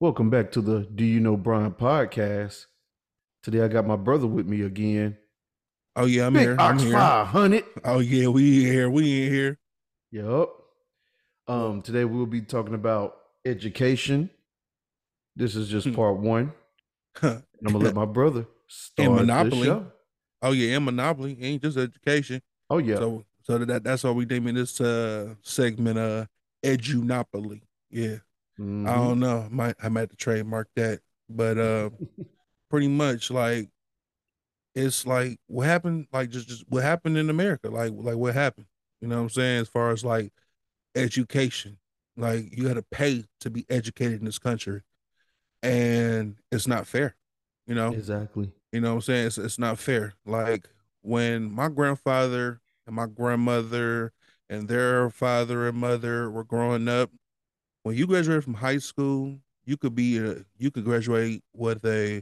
Welcome back to the Do You Know Brian podcast. Today I got my brother with me again. Oh yeah, I'm Big here. I'm here. 500. Oh yeah, we in here. We in here. Yup. Um, today we'll be talking about education. This is just Hmm. part one. I'm gonna let my brother start And Monopoly. show. oh yeah, and monopoly ain't just education. Oh yeah. So so that that's why we naming this uh segment uh edunopoly. Yeah. Mhm. I don't know. Might I might have to trademark that. But uh pretty much like it's like what happened like just just what happened in America. Like like what happened. You know what I'm saying? As far as like education. Like you gotta pay to be educated in this country. And it's not fair. You know? exactly. You know what I'm saying? It's, it's not fair. Like when my grandfather and my grandmother and their father and mother were growing up, when you graduated from high school, you could be a you could graduate with a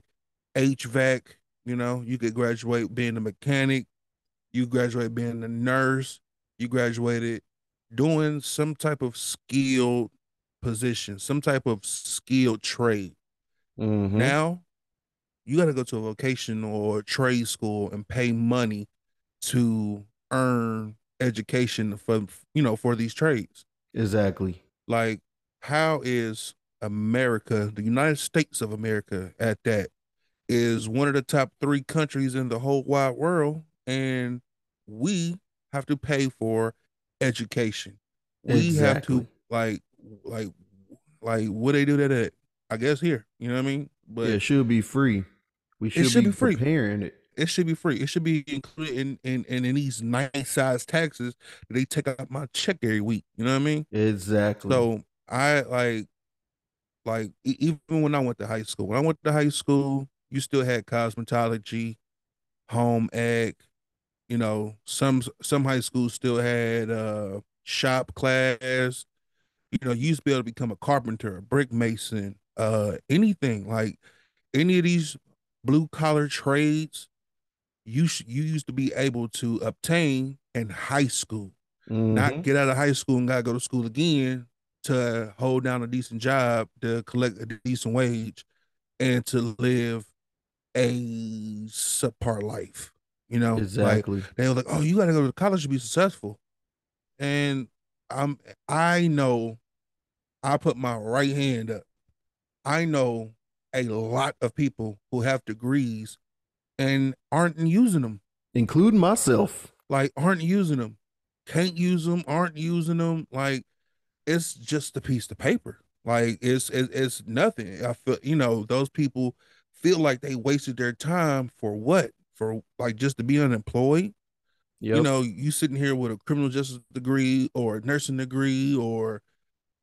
HVAC, you know, you could graduate being a mechanic, you graduate being a nurse, you graduated doing some type of skilled position, some type of skilled trade. Mhm. Now you got to go to a vocation or trade school and pay money to earn education for you know for these trades. Exactly. Like, how is America, the United States of America, at that is one of the top three countries in the whole wide world, and we have to pay for education. We have to like like like what they do that at? I guess here. You know what I mean? But yeah, it should be free. We should, should be, be free. preparing it. it should be free. It should be included in in in, in these nice size taxes that they take out my check every week. You know what I mean? Exactly. So I like like even when I went to high school. When I went to high school, you still had cosmetology, home ec. You know, some some high schools still had uh shop class. You know, you used to be able to become a carpenter, a brick mason, uh anything like any of these blue collar trades you sh- you used to be able to obtain in high school not Mhm. get out of high school and gotta go to school again to hold down a decent job to collect a decent wage and to live a subpar life you know? Like exactly. they were like oh you gotta go to college to be successful. And i'm i know i put my right hand up. I know a lot of people who have degrees and aren't using them. Including myself. like aren't using them. Can't use them aren't using them. Like it's just a piece of paper. Like it's it's, it's nothing. I feel you know those people feel like they wasted their time for what? For like just to be unemployed? Yep. you know you sitting here with a criminal justice degree or a nursing degree or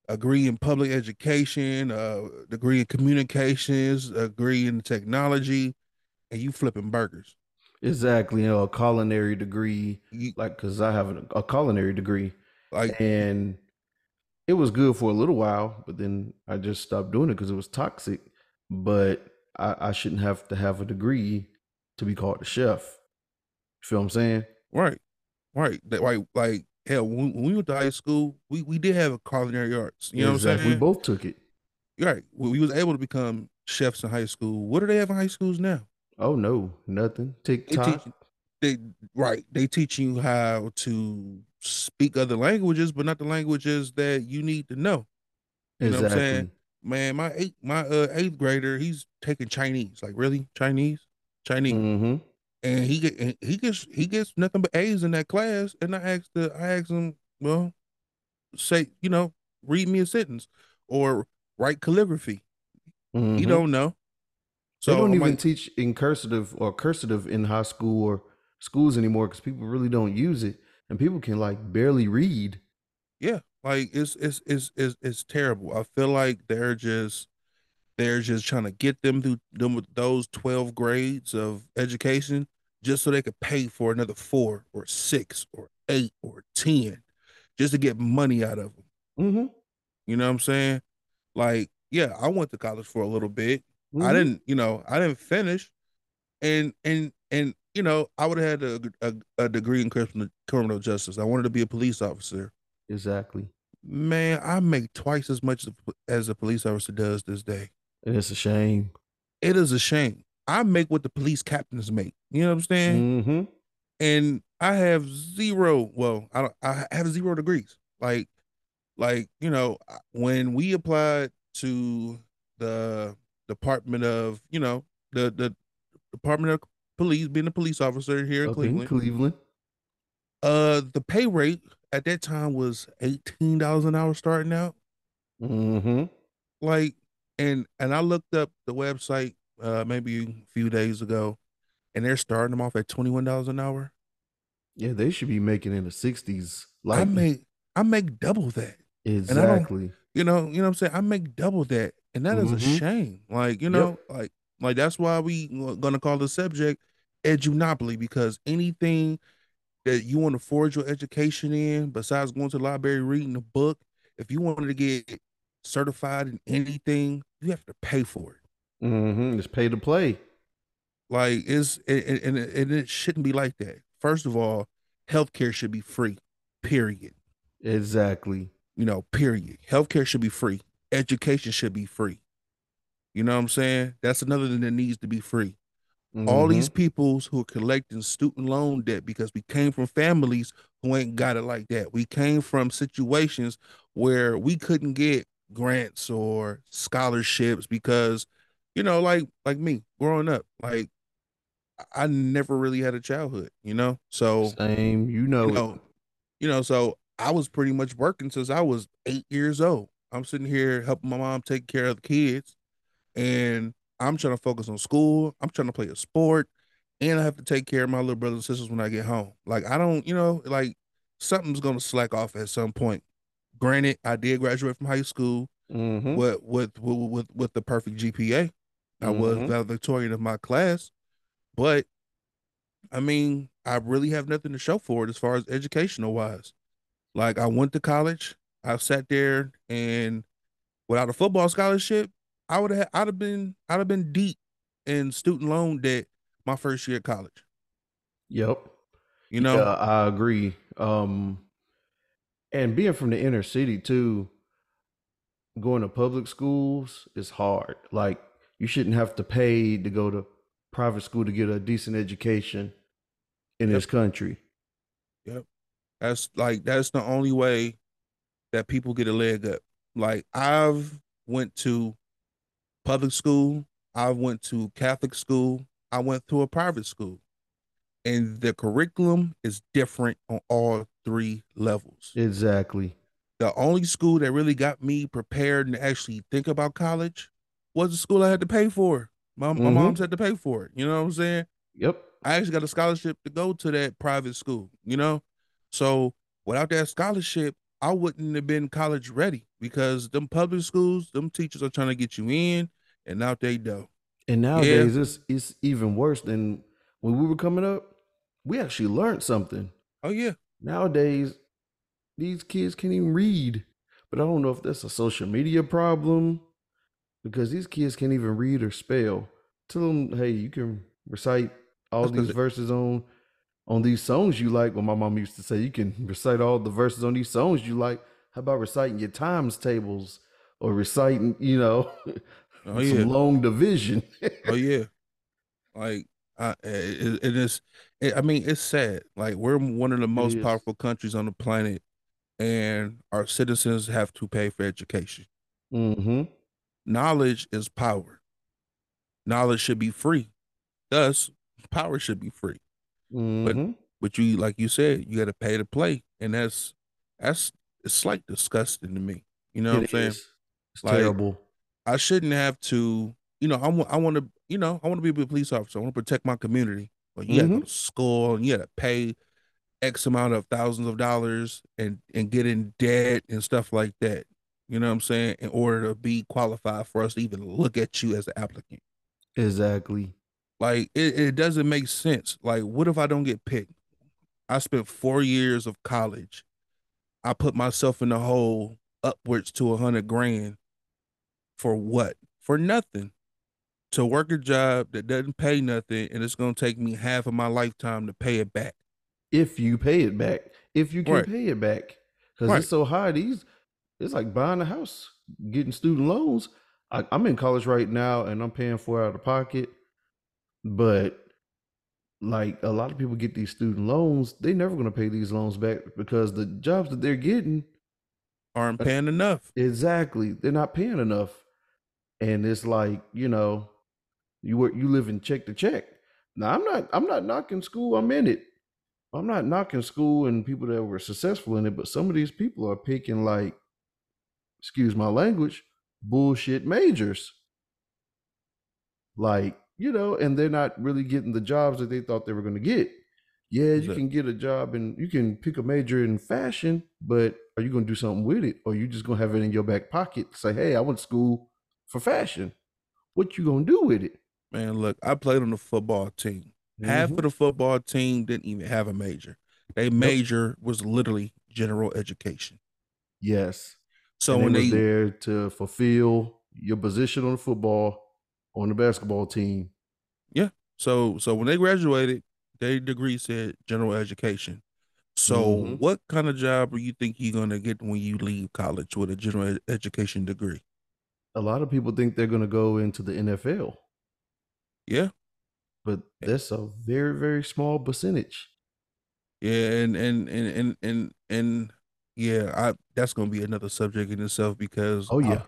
a degree in public education a degree in communications a degree in technology and you flipping burgers. Exactly, you know, a culinary degree, you like because I have a, a culinary degree, like and it was good for a little while, but then I just stopped doing it because it was toxic. But I, I shouldn't have to have a degree to be called a chef. You feel what I'm saying? Right, right. That like like hell. When, when we went to high school, we we did have a culinary arts. You know what I'm exactly. saying? We both took it. Right. We, we was able to become chefs in high school. What do they have in high schools now? Oh no, nothing. They TikTok. teach they right. They teach you how to speak other languages, but not the languages that you need to know. You know what I'm saying? Man, my eight my uh eighth grader, he's taking Chinese. Like really, Chinese, Chinese, Mm-hmm. and he get and he gets he gets nothing but A's in that class. And I asked the I asked him, well, say you know, read me a sentence or write calligraphy. Mm-hmm. He don't know. So they don't I'm even like, teach in cursive or cursive in high school or schools anymore because people really don't use it, and people can like barely read. yeah, like it's it's it's it's it's terrible. I feel like they're just they're just trying to get them through them with those 12 grades of education just so they could pay for another four or six or eight or ten just to get money out of them. Mm-hmm. You know what I'm saying? Like, yeah, I went to college for a little bit. I Mhm. didn't, you know, I didn't finish, and and and you know, I would have had a, a, a degree in criminal criminal justice. I wanted to be a police officer. Exactly. Man, I make twice as much as- as a police officer does this day. And it's a shame. It is a shame. I make what the police captains make. You know what I'm saying? Mm-hmm. And I have zero. Well, I don't. I have zero degrees. Like, like you know, when we applied to the Department of, you know, the the Department of Police, being a police officer here in Up Cleveland. in Cleveland. Uh, the pay rate at that time was eighteen dollars an hour starting out. Mm-hmm. Like, and and I looked up the website uh maybe a few days ago, and they're starting them off at twenty one dollars an hour. Yeah, they should be making in the sixties. Like I make I make double that. Exactly. You know, you know what I'm saying? I make double that. And that is a Mhm. shame. Like, you know, like like that's why we gonna call the subject edunopoly because anything that you want to forge your education in, besides going to the library reading a book, if you wanted to get certified in anything, you have to pay for it. Mm-hmm. It's pay to play. Like it's and, and, and it shouldn't be like that. First of all, healthcare should be free. Period. Exactly. You know, period. Healthcare should be free. Education should be free. You know what I'm saying? That's another thing that needs to be free. All Mhm. these peoples who are collecting student loan debt because we came from families who ain't got it like that. We came from situations where we couldn't get grants or scholarships because, you know, like like me growing up, like I- I never really had a childhood, you know? So same. You know, you know, you know, so I was pretty much working since I was eight years old. I'm sitting here helping my mom take care of the kids, and I'm trying to focus on school. I'm trying to play a sport, and I have to take care of my little brothers and sisters when I get home. Like I don't, you know, like something's gonna slack off at some point. Granted, I did graduate from high school Mhm. with with with with, the perfect GPA. I was Mhm. valedictorian of my class, but I mean, I really have nothing to show for it as far as educational wise. Like I went to college, I sat there, and without a football scholarship, I would have I'd have been I'd have been deep in student loan debt my first year of college. Yep. You know, Yeah, I agree. Um, and being from the inner city too, going to public schools is hard. Like you shouldn't have to pay to go to private school to get a decent education in Yep. this country. Yep. That's like that's the only way that people get a leg up. Like I've went to public school, I went to Catholic school, I went to a private school. And the curriculum is different on all three levels. Exactly. The only school that really got me prepared and actually think about college was the school I had to pay for. My, my Mhm. mom's had to pay for it. You know what I'm saying? Yep. I actually got a scholarship to go to that private school, you know? So without that scholarship, I wouldn't have been college ready because them public schools, them teachers are trying to get you in and out they do. And nowadays it's it's even worse than when we were coming up. We actually learned something. Oh yeah. Nowadays, these kids can't even read. But I don't know if that's a social media problem because these kids can't even read or spell. Tell them, hey, you can recite all That's these it- verses on on these songs you like. Well, my mom used to say you can recite all the verses on these songs you like. How about reciting your times tables or reciting, you know, Oh some yeah. long division? Oh yeah. Like I it, it is it, I mean it's sad. Like we're one of the most powerful countries on the planet and our citizens have to pay for education. mm-hmm. Knowledge is power. Knowledge should be free. Thus, power should be free. Mm-hmm. But you like you said, you got to pay to play and that's that's it's like disgusting to me. You know what I'm saying? It's Like, terrible. I shouldn't have to, you know, I want I want to, you know, I want to be a police officer. I want to protect my community. But you got to go mm-hmm. to school and you got to pay X amount of thousands of dollars and and get in debt and stuff like that. You know what I'm saying? In order to be qualified for us to even look at you as an applicant. Exactly. Like it, it doesn't make sense. Like, what if I don't get picked? I spent four years of college. I put myself in the hole upwards to a hundred grand for what? For nothing. To work a job that doesn't pay nothing and it's gonna take me half of my lifetime to pay it back. if you pay it back, if you can Right. pay it back, because Right. it's so high. These it's like buying a house, getting student loans. I, I'm in college right now and I'm paying for it out of pocket, but like a lot of people get these student loans, they're never going to pay these loans back because the jobs that they're getting Aren't paying enough. exactly they're not paying enough, and it's like you know you work you live in check to check. Now I'm not I'm not knocking school. I'm in it. I'm not knocking school and people that were successful in it, but some of these people are picking like, excuse my language, bullshit majors. Like, you know, and they're not really getting the jobs that they thought they were going to get. Yeah, you can get a job and you can pick a major in fashion, but are you going to do something with it? Or you just going to have it in your back pocket? Say, hey, I went to school for fashion. What you going to do with it? Man, look, I played on the football team. Half Mhm. of the football team didn't even have a major. They major was literally general education. Yes. So and when they they there to fulfill your position on the football, on the basketball team. Yeah. So so when they graduated, their degree said general education. So Mhm. what kind of job are you think you're gonna get when you leave college with a general ed- education degree? A lot of people think they're going to go into the NFL, Yeah. but that's a very, very small percentage. Yeah, and and and and and, and yeah, I that's gonna be another subject in itself because Oh, yeah.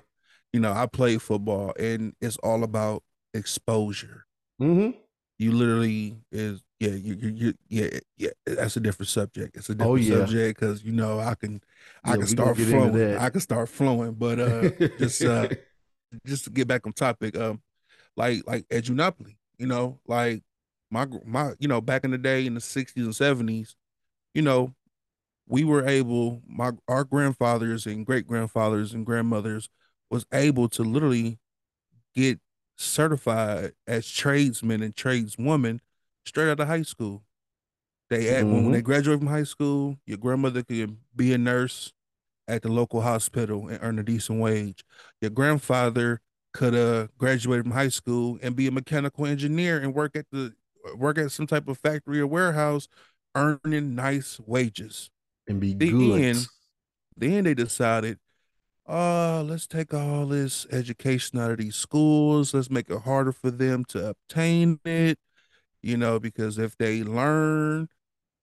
You know, I play football and it's all about exposure. Mm-hmm. You literally is yeah, you you, you yeah, yeah, that's a different subject. It's a different Oh, yeah. subject because you know I can I Yeah, can start flowing. I can start flowing, but uh just uh just to get back on topic, um, like like Edunopoly, you know, like my my you know back in the day in the sixties and seventies, you know, we were able, my our grandfathers and great grandfathers and grandmothers was able to literally get certified as tradesmen and tradeswomen straight out of high school. They had when, when they graduate from high school, your grandmother could be a nurse at the local hospital and earn a decent wage. Your grandfather could uh graduated from high school and be a mechanical engineer and work at the work at some type of factory or warehouse earning nice wages. and be The good. Then they decided, oh, let's take all this education out of these schools. Let's make it harder for them to obtain it, you know, because if they learn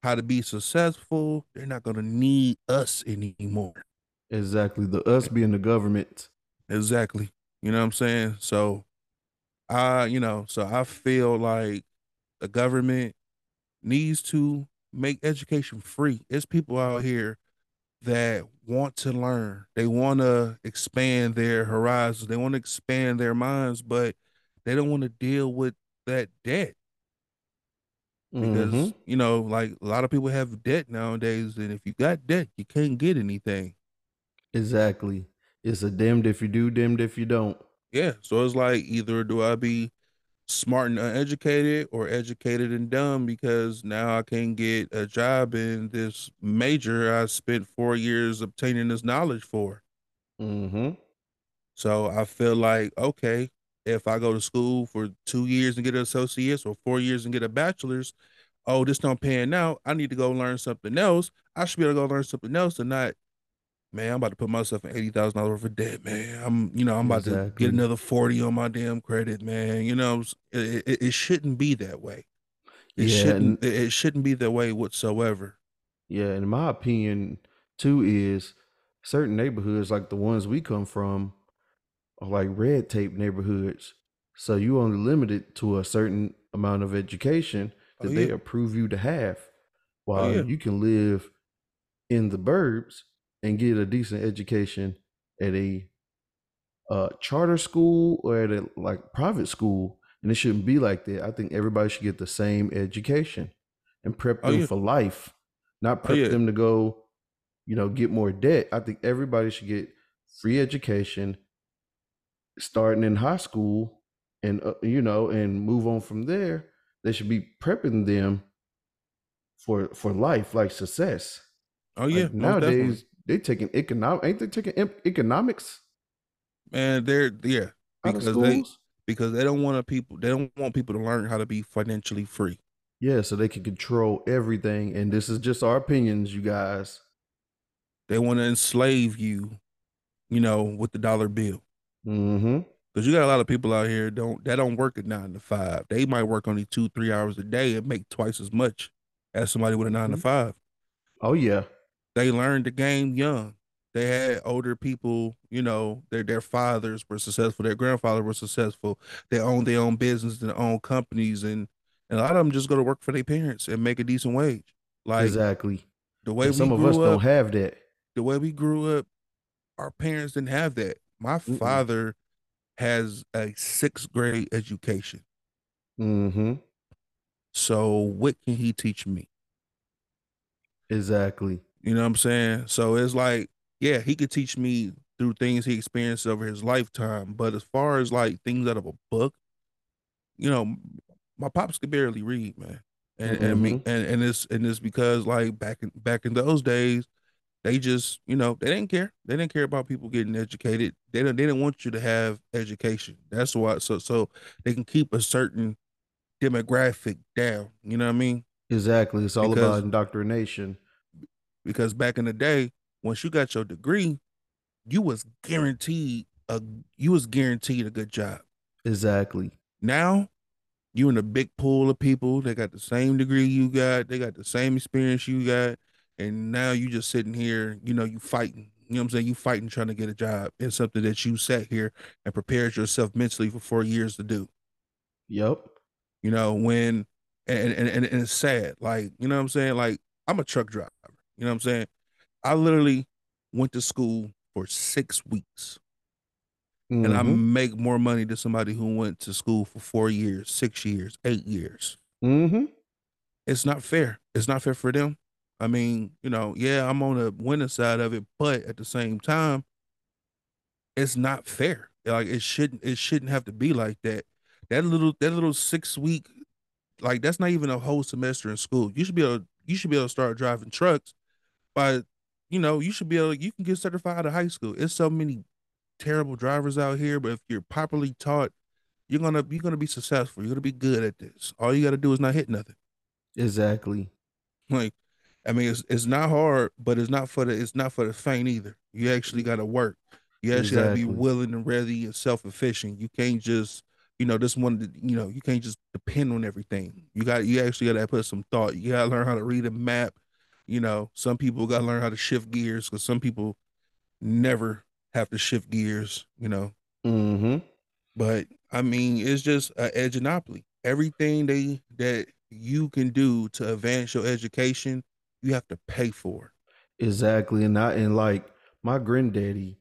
how to be successful, they're not going to need us anymore. Exactly. The us being the government. Exactly. You know what I'm saying? So I, you know, so I feel like the government needs to make education free. It's people out here that want to learn. They want to expand their horizons. They want to expand their minds, but they don't want to deal with that debt because Mhm. you know, like a lot of people have debt nowadays, and if you got debt, you can't get anything. Exactly. It's a damned if you do, damned if you don't. Yeah, so it's like either do I be smart and uneducated or educated and dumb because now I can't get a job in this major I spent four years obtaining this knowledge for. Mm-hmm. So I feel like, okay, if I go to school for two years and get an associate's or four years and get a bachelor's, oh, this don't pan out. I need to go learn something else. I should be able to go learn something else and not, man, I'm about to put myself in eighty thousand dollars worth of debt, man. I'm, you know, I'm about to get another 40 on my damn credit, man. You know, it, it, it shouldn't be that way. It Yeah, shouldn't and- it shouldn't be that way whatsoever. Yeah, in my opinion, too, is certain neighborhoods like the ones we come from are like red tape neighborhoods. So you only limited to a certain amount of education Oh, that they approve you to have. While oh, yeah. you can live in the burbs and get a decent education at a uh, charter school or at a like private school, and it shouldn't be like that. I think everybody should get the same education and prep Oh, them yeah. for life, not Oh, prep yeah. them to go, you know, get more debt. I think everybody should get free education starting in high school, and uh, you know, and move on from there. They should be prepping them for for life, like success. Oh yeah, Like, definitely. They taking economic, ain't they taking economics Man, they're yeah, because they because they don't want to people they don't want people to learn how to be financially free. Yeah, so they can control everything. And this is just our opinions, you guys. They want to enslave you, you know, with the dollar bill. Mm-hmm. Because you got a lot of people out here don't that don't work at nine to five. They might work only two, three hours a day and make twice as much as somebody with a 9 to Mhm. five. Oh yeah. They learned the game young. They had older people, you know, their their fathers were successful, their grandfather was successful. They owned their own business, their own companies, and, and a lot of them just go to work for their parents and make a decent wage. Like Exactly. the way we some of us grew don't have that. the way we grew up, our parents didn't have that. My Mm-mm. father has a sixth grade education. Mm-hmm. So what can he teach me? Exactly. You know what I'm saying? So it's like, yeah, he could teach me through things he experienced over his lifetime. But as far as like things out of a book, you know, my pops could barely read, man. And and me mm-hmm. and, and it's and it's because like back in back in those days, they just, you know, they didn't care. They didn't care about people getting educated. They didn't they didn't want you to have education. That's why so so they can keep a certain demographic down. You know what I mean? Exactly. It's all Because about indoctrination. Because back in the day, once you got your degree, you was guaranteed a you was guaranteed a good job. Exactly. Now you in a big pool of people that got the same degree you got, they got the same experience you got, and now you just sitting here, you know, you fighting. You know what I'm saying? You fighting trying to get a job in something that you sat here and prepared yourself mentally for four years to do. Yep. You know, when and and, and, and it's sad. Like, you know what I'm saying? Like, I'm a truck driver. You know what I'm saying? I literally went to school for six weeks and I Mm-hmm. make more money than somebody who went to school for four years, six years, eight years. Mm-hmm. It's not fair. It's not fair for them. I mean, you know, yeah, I'm on the winning side of it, but at the same time, it's not fair. Like it shouldn't it shouldn't have to be like that. That little that little six week, like that's not even a whole semester in school. You should be able you should be able to start driving trucks by you know, you should be able you can get certified out of high school. It's so many terrible drivers out here, but if you're properly taught, you're gonna you're gonna be successful. You're gonna be good at this. All you gotta do is not hit nothing. Exactly. Like, I mean, it's it's not hard, but it's not for the it's not for the faint either. You actually got to work. You actually got to be willing and ready and self efficient. You can't just you know this one you know you can't just depend on everything. You got you actually got to put some thought. You got to learn how to read a map. You know, some people got to learn how to shift gears because some people never have to shift gears. You know, Mm-hmm. but I mean, it's just an edunopoly. Everything they that you can do to advance your education, you have to pay for. Exactly. And I and like my granddaddy,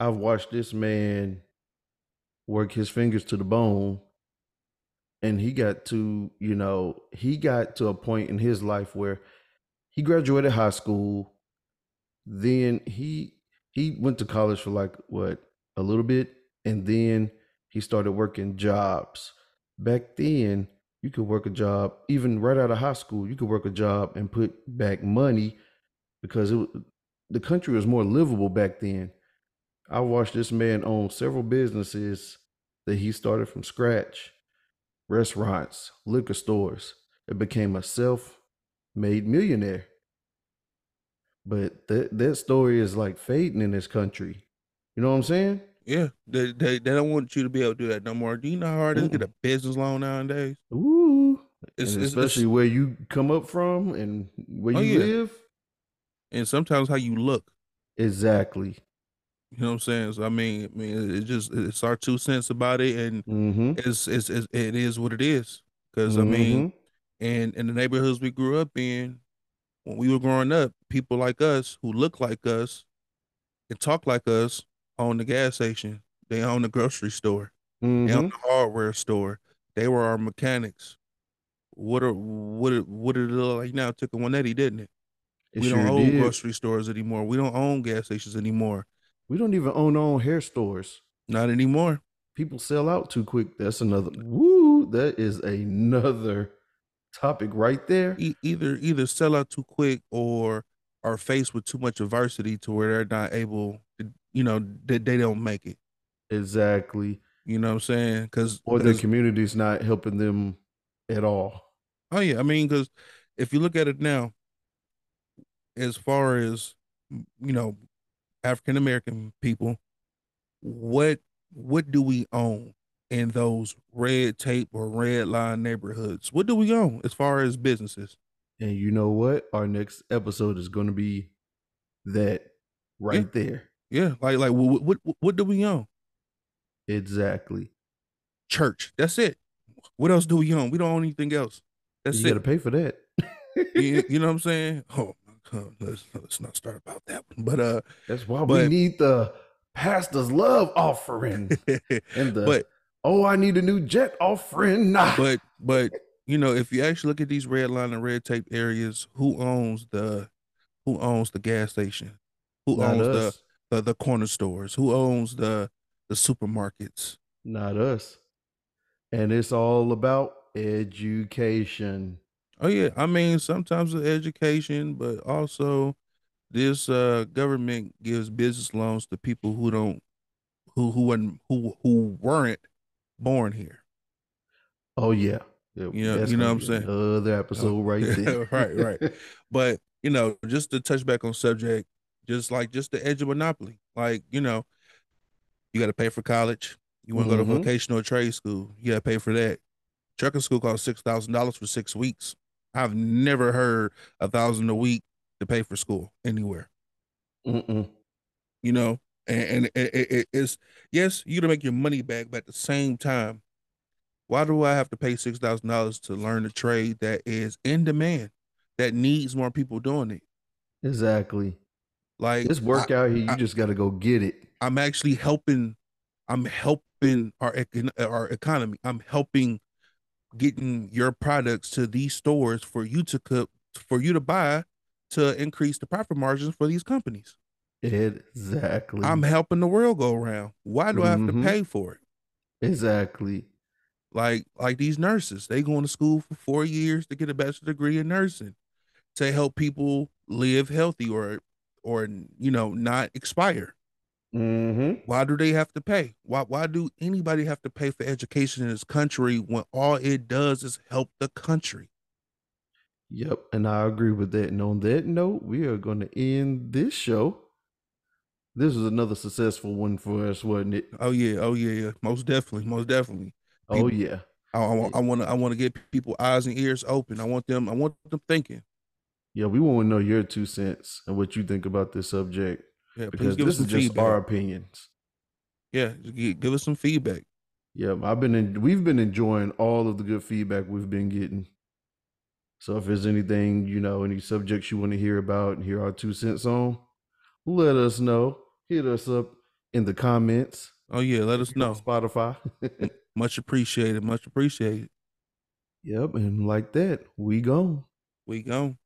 I've watched this man work his fingers to the bone. And he got to, you know, he got to a point in his life where he graduated high school. Then he he went to college for like what a little bit, and then he started working jobs. Back then, you could work a job even right out of high school. You could work a job and put back money because it, the country was more livable back then. I watched this man own several businesses that he started from scratch restaurants, liquor stores. It became a self made millionaire. But that, that story is like fading in this country. You know what I'm saying? Yeah, they, they they don't want you to be able to do that no more. Do you know how hard it is to get a business loan nowadays? Ooh. It's, it's, especially it's where you come up from and where oh you yeah, live. and sometimes how you look. Exactly. You know what I'm saying? So I mean, I mean, it, just it's our two cents about it, and Mm-hmm. it's it's, it's it is what it is. Because I Mm-hmm. mean, and in the neighborhoods we grew up in, when we were growing up, people like us who look like us and talk like us own the gas station. They own the grocery store. They own Mm-hmm. the hardware store. They were our mechanics. What are what it what did it look like now? It took a 180, didn't it? It We don't own did. grocery stores anymore. We don't own gas stations anymore. We don't even own our own hair stores. Not anymore. People sell out too quick. That's another woo. That is another topic right there. E- either either sell out too quick or are faced with too much adversity to where they're not able to, you know, that they don't make it. Exactly. You know what I'm saying? Because Or their community's not helping them at all. oh yeah, I mean, because if you look at it now, as far as you know, African American people, what what do we own in those red tape or red line neighborhoods? What do we own as far as businesses? And you know what? Our next episode is going to be that right Yeah. there. Yeah, like like what what what do we own? Exactly. Church. That's it. What else do we own? We don't own anything else. That's you it. You got to pay for that. you, you know what I'm saying? Oh, let's let's not start about that one. But uh, That's why we need the pastor's love offering and the but oh, I need a new jet offering. Nah. but but you know, if you actually look at these red line and red tape areas, who owns the who owns the gas station? Who not owns the, the the corner stores? Who owns the the supermarkets? Not us. And it's all about education. Oh yeah, I mean sometimes the education, but also this uh government gives business loans to people who don't who who weren't who who weren't born here. Oh yeah. Yeah, You know- you know what I'm saying? Other episode right there. Right, right. But you know, just to touch back on subject, just like just the edge of monopoly. Like, you know, you gotta pay for college. You want to go to Mhm. vocational trade school, you gotta pay for that. Trucking school costs six thousand dollars for six weeks. I've never heard a thousand a week to pay for school anywhere. Mm-mm. You know, and, and it, it, it- it's yes, you gonna make your money back, but at the same time, why do I have to pay six thousand dollars to learn a trade that is in demand, that needs more people doing it? Exactly. Like This work out here, you I- just got to go get it. I'm actually helping. I'm helping our our economy. I'm helping getting your products to these stores for you to cook, for you to buy, to increase the profit margins for these companies. Exactly. I'm helping the world go around. Why do I have to Mhm. pay for it? exactly. Like like these nurses, they going to school for four years to get a bachelor degree in nursing to help people live healthy or or you know not expire. Mm-hmm. Why do they have to pay? Why why do anybody have to pay for education in this country when all it does is help the country? Yep, and I agree with that. And on that note, we are going to end this show. This was another successful one for us, wasn't it? Oh yeah, oh yeah, yeah. Most definitely, most definitely. Oh yeah. I, I, I want to I want to get people eyes and ears open. I want them I want them thinking. Yeah, we want to know your two cents and what you think about this subject Yeah, please because give this us some is just feedback. our opinions. Yeah, give us some feedback. Yeah, I've been in, we've been enjoying all of the good feedback we've been getting. So if there's anything, you know, any subjects you want to hear about and hear our two cents on, let us know. Hit us up in the comments. Oh yeah, let us If you're on know. Spotify. Much appreciated. Much appreciated. yep, and like that, we gone. We gone.